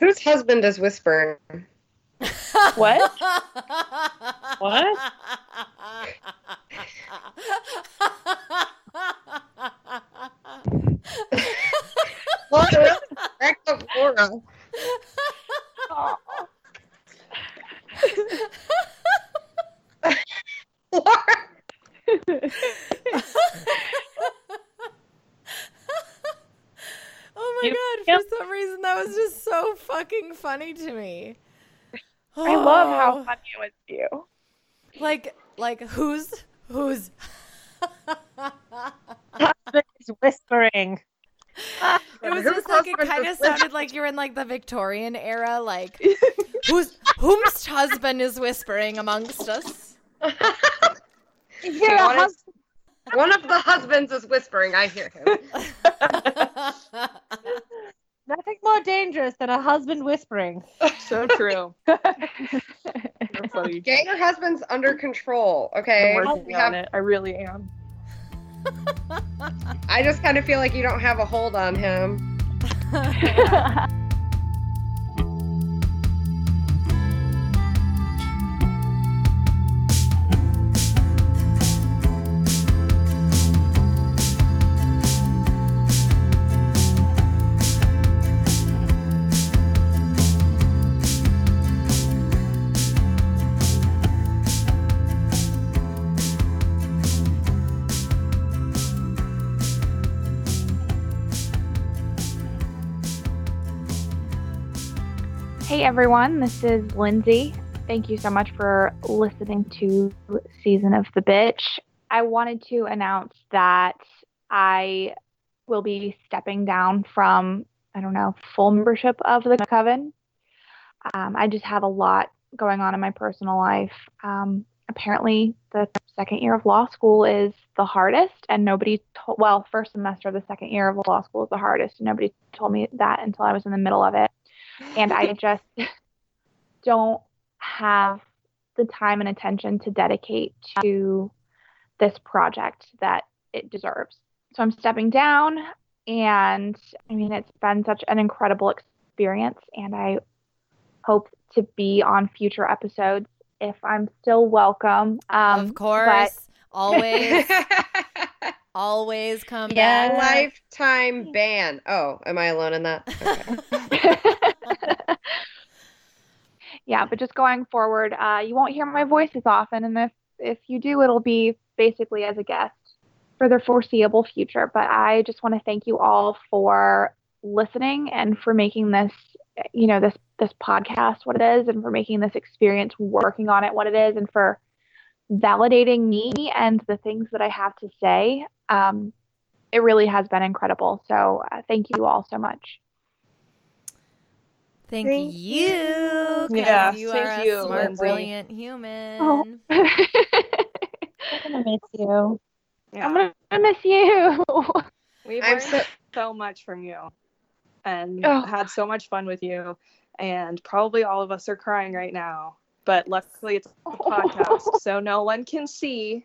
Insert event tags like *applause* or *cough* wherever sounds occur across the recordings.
Whose husband is whispering? What? *laughs* What? Laura, crack up Laura. Laura. oh my You- god, for some reason that was just so fucking funny to me. I love how Oh, funny it was to you. like like who's who's Husband is whispering. *laughs* It was Whose just like it kind of sounded like you're in like the Victorian era, like who's whom's husband is whispering amongst us. You're a hus- One of the husbands is whispering. I hear him. *laughs* Nothing more dangerous than a husband whispering. So true. *laughs* You're funny. Get your husbands under control, okay? I'm okay? working We on have- it. I really am. I just kind of feel like you don't have a hold on him. *laughs* Hey everyone, this is Lindsay. Thank you so much for listening to Season of the Bitch. I wanted to announce that I will be stepping down from, I don't know, full membership of the Coven. Um, I just have a lot going on in my personal life. Um, apparently, the second year of law school is the hardest, and nobody told, well, first semester of the second year of law school is the hardest, and nobody told me that until I was in the middle of it and I *laughs* just don't have the time and attention to dedicate to this project that it deserves. So I'm stepping down, and I mean, it's been such an incredible experience, and I hope to be on future episodes if I'm still welcome. Um, of course, always, *laughs* always come Yeah. back. Lifetime ban. Oh, am I alone in that? Okay. *laughs* yeah, but just going forward, uh, you won't hear my voice as often, and if if you do, it'll be basically as a guest for the foreseeable future. But I just want to thank you all for listening and for making this, you know, this this podcast what it is, and for making this experience working on it what it is, and for validating me and the things that I have to say. Um, it really has been incredible. So uh, thank you all so much. Thank, Thank you. 'cause Yeah, you thank are a you, smart, Lindsay. brilliant human. Oh. *laughs* I'm gonna miss you. Yeah. I'm gonna miss you. We've I'm learned so- so much from you and Oh. had so much fun with you. And probably all of us are crying right now. But luckily it's a *laughs* podcast, so no one can see.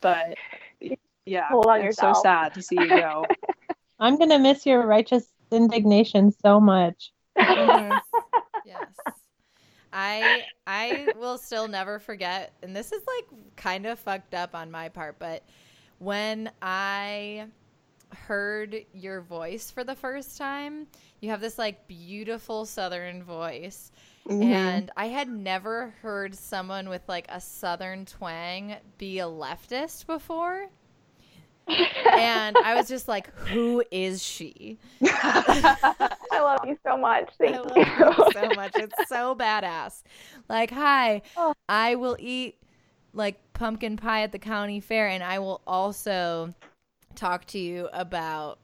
But yeah, Hold on it's so yourself. sad to see you go. *laughs* I'm gonna miss your righteous indignation so much. *laughs* Yes. I I will still never forget and this is like kind of fucked up on my part, but when I heard your voice for the first time, you have this like beautiful southern voice. Mm-hmm. And I had never heard someone with like a southern twang be a leftist before. And I was just like, who is she? *laughs* I love you so much. Thank I love you. you so much. It's so badass. Like, hi, Oh. I will eat like pumpkin pie at the county fair, and I will also talk to you about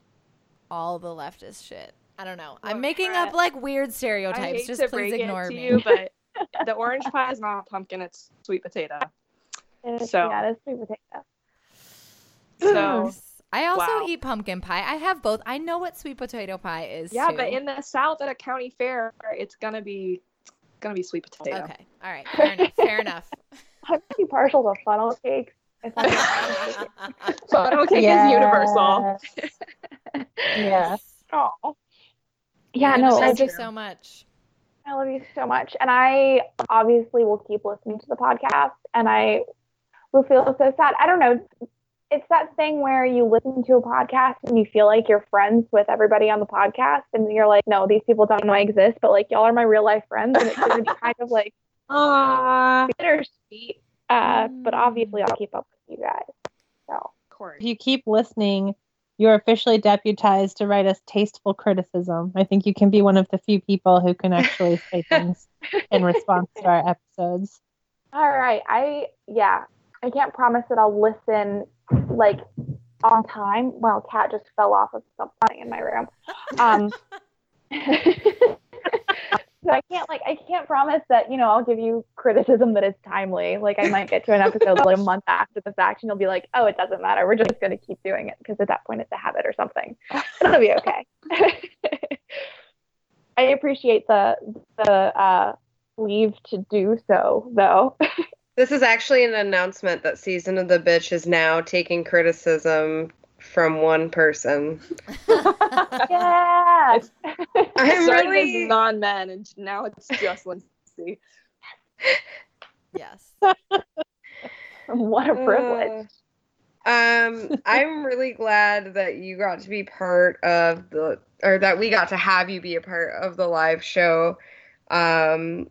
all the leftist shit. I don't know. I'm Look, making Kat, up like weird stereotypes. Just to please ignore me. you, but *laughs* the orange pie is not pumpkin, it's sweet potato. It's- So- yeah, it's sweet potato. So I also Wow. eat pumpkin pie. I have both. I know what sweet potato pie is. yeah, too. but in the south at a county fair, it's gonna be gonna be sweet potato. okay, all right, fair enough. Fair enough. I'm pretty partial to funnel cakes. If I'm not *laughs* Funnel cake is universal. Yeah. *laughs* Oh, yeah, I no, I you just so much. I love you so much. And I obviously will keep listening to the podcast and I will feel so sad. I don't know. It's that thing where you listen to a podcast and you feel like you're friends with everybody on the podcast and you're like, no, these people don't know I exist, but like y'all are my real life friends and it's gonna be kind of like *laughs* Aww. bittersweet. Uh, but obviously I'll keep up with you guys. So Of course. If you keep listening, you're officially deputized to write us tasteful criticism. I think you can be one of the few people who can actually *laughs* say things in response to our episodes. all right. I yeah. I can't promise that I'll listen like on time. Well, cat just fell off of something in my room. Um *laughs* so I can't like I can't promise that, you know, I'll give you criticism that is timely. Like I might get to an episode like a month after the fact and you'll be like, Oh, it doesn't matter. We're just gonna keep doing it because at that point it's a habit or something. It'll be okay. *laughs* I appreciate the the uh leave to do so though. *laughs* This is actually an announcement that Season of the Bitch is now taking criticism from one person. yeah. *laughs* I'm Started really non-men, and now it's just Lindsay. Yes. *laughs* what a privilege. Uh, um, I'm really glad that you got to be part of the, or that we got to have you be a part of the live show. Um,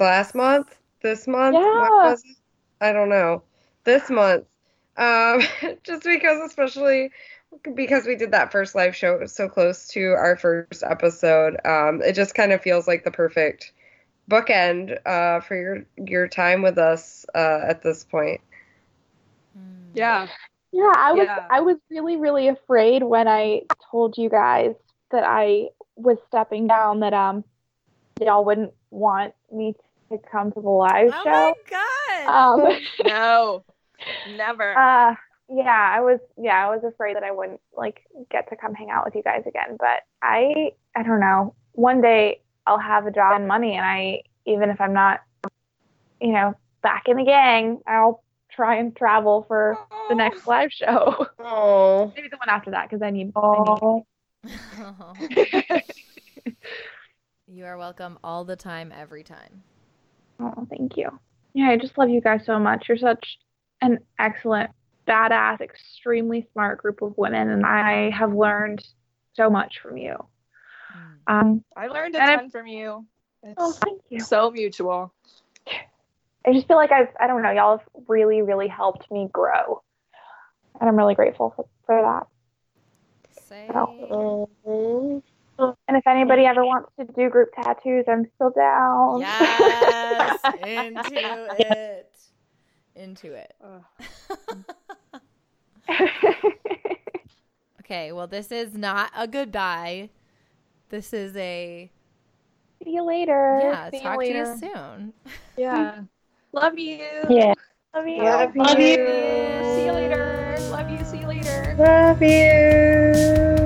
last month, this month, what Yeah. was it? I don't know. This month, um, *laughs* just because, especially because we did that first live show so close to our first episode, um, it just kind of feels like the perfect bookend uh, for your your time with us uh, at this point. Mm. Yeah. Yeah, I was Yeah. I was really really afraid when I told you guys that I was stepping down that um y'all wouldn't want me to come to the live Oh show. Oh my god. Um *laughs* No. Never. uh yeah, I was yeah, I was afraid that I wouldn't like get to come hang out with you guys again, but I I don't know. One day I'll have a job and money and I even if I'm not you know, back in the gang, I'll try and travel for the next live show. Oh, Maybe the one after that because I need, I need you are welcome all the time, every time. Oh, thank you. Yeah, I just love you guys so much. You're such an excellent, badass, extremely smart group of women, and I have learned so much from you. Mm. Um, I learned a And I- ton from you. It's oh, thank you. so mutual. I just feel like I've, I don't know, y'all have really, really helped me grow, and I'm really grateful for, for that. Say oh. And if anybody ever wants to do group tattoos, I'm still down. yes *laughs* into it. Into it. *laughs* Okay, well this is not a goodbye. This is a See you later. yeah, see you talk to later. you soon. Yeah. Love you. Yeah. Love you. Love Love you. you. See you later. Love you. See you later. Love you.